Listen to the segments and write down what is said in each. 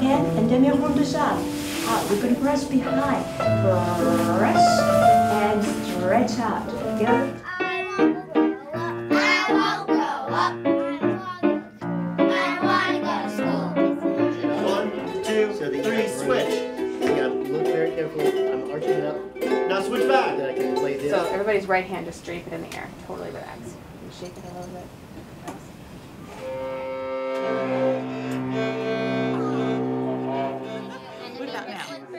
Extend and then from the side. Out. We're going to press behind. Press and stretch out. Together. One, two, three, switch. Look very careful. I'm arching it up. Now switch back. Then I can play this. So everybody's right hand, just drape it in the air. Totally relax. You shake it a little bit. What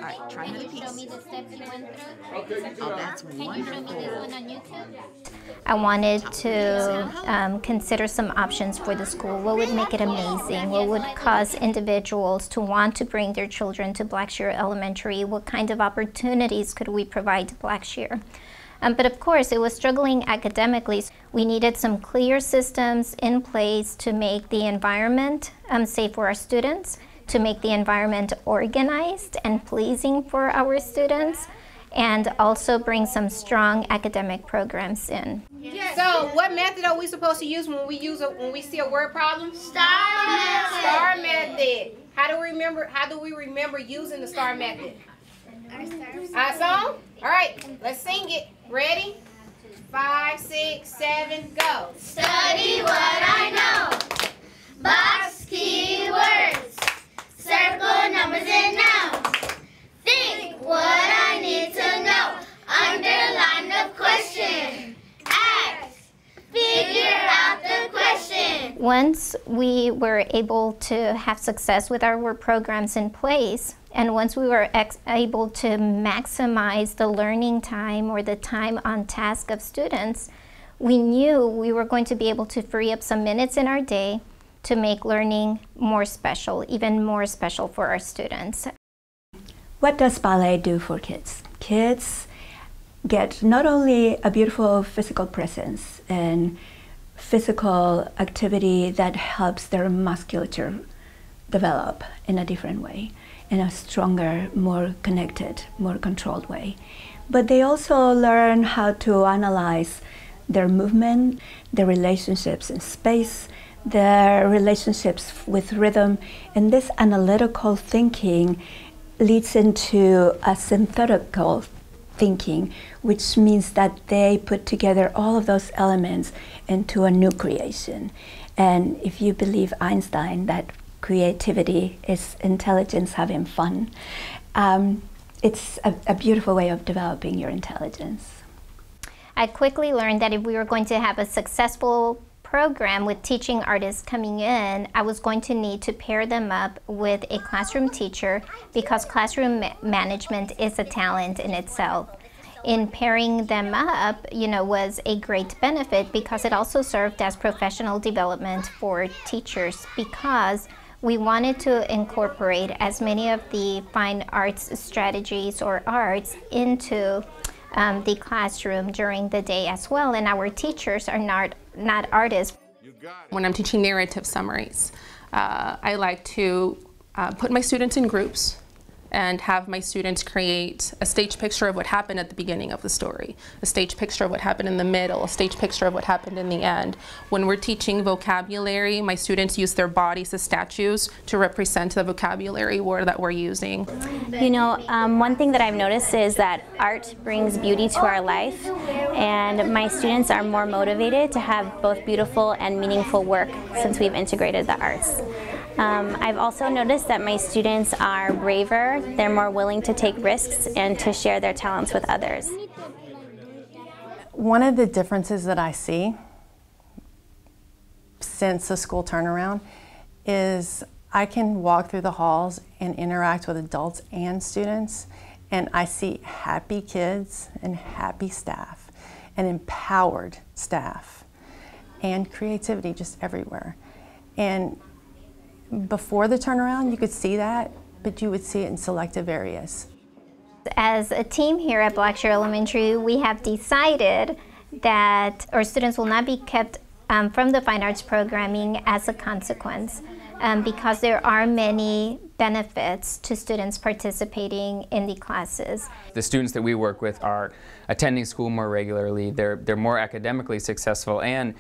All right, try another piece. Oh, that's wonderful. I wanted to um, consider some options for the school. What would make it amazing? What would cause individuals to want to bring their children to Blackshear Elementary? What kind of opportunities could we provide to Blackshear? Um, but of course, it was struggling academically. We needed some clear systems in place to make the environment um, safe for our students, to make the environment organized and pleasing for our students, and also bring some strong academic programs in. So what method are we supposed to use when we use a, when we see a word problem? Star method. Star method. How do we remember? How do we remember using the star method? Our song? All right, let's sing it. Ready? Five, six, seven, go. Study what I know. Box keywords. Circle numbers and nouns. Think what I need to know. Underline the question. Ask. Figure out the question. Once we were able to have success with our work programs in place, and once we were able to maximize the learning time or the time on task of students, we knew we were going to be able to free up some minutes in our day to make learning more special, even more special for our students. What does ballet do for kids? Kids get not only a beautiful physical presence and physical activity that helps their musculature develop in a different way, in a stronger, more connected, more controlled way. But they also learn how to analyze their movement, their relationships in space, their relationships with rhythm, and this analytical thinking leads into a synthetical thinking, which means that they put together all of those elements into a new creation. And if you believe Einstein that creativity is intelligence having fun, um, it's a, a beautiful way of developing your intelligence. I quickly learned that if we were going to have a successful program with teaching artists coming in, I was going to need to pair them up with a classroom teacher because classroom ma- management is a talent in itself. In pairing them up, you know, was a great benefit because it also served as professional development for teachers because we wanted to incorporate as many of the fine arts strategies or arts into um, the classroom during the day as well. And our teachers are not, not artists. When I'm teaching narrative summaries, uh, I like to uh, put my students in groups and have my students create a stage picture of what happened at the beginning of the story, a stage picture of what happened in the middle, a stage picture of what happened in the end. When we're teaching vocabulary, my students use their bodies as statues to represent the vocabulary word that we're using. You know, um, one thing that I've noticed is that art brings beauty to our life, and my students are more motivated to have both beautiful and meaningful work since we've integrated the arts. Um, I've also noticed that my students are braver, they're more willing to take risks and to share their talents with others. One of the differences that I see since the school turnaround is I can walk through the halls and interact with adults and students, and I see happy kids and happy staff and empowered staff and creativity just everywhere. And before the turnaround, you could see that, but you would see it in selective areas. As a team here at Blackshear Elementary, we have decided that our students will not be kept um, from the fine arts programming as a consequence um, because there are many benefits to students participating in the classes. The students that we work with are attending school more regularly, they're, they're more academically successful, and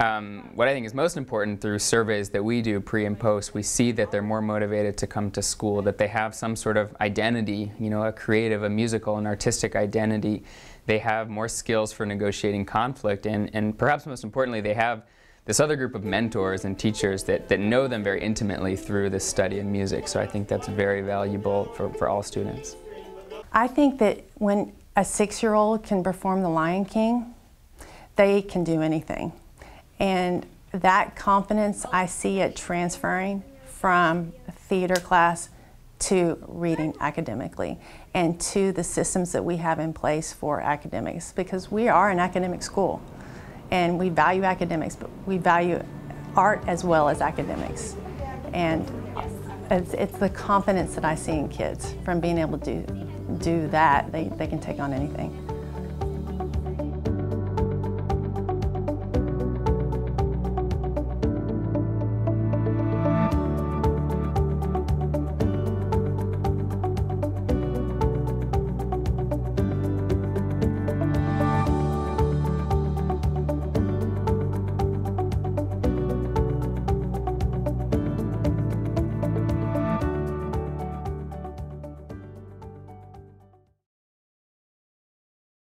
Um, what I think is most important through surveys that we do pre and post, we see that they're more motivated to come to school, that they have some sort of identity, you know, a creative, a musical, an artistic identity. They have more skills for negotiating conflict, and, and perhaps most importantly, they have this other group of mentors and teachers that, that know them very intimately through this study of music. So I think that's very valuable for, for all students. I think that when a six-year-old can perform The Lion King, they can do anything. And that confidence, I see it transferring from theater class to reading academically and to the systems that we have in place for academics because we are an academic school and we value academics, but we value art as well as academics. And it's, it's the confidence that I see in kids from being able to do, do that, they, they can take on anything.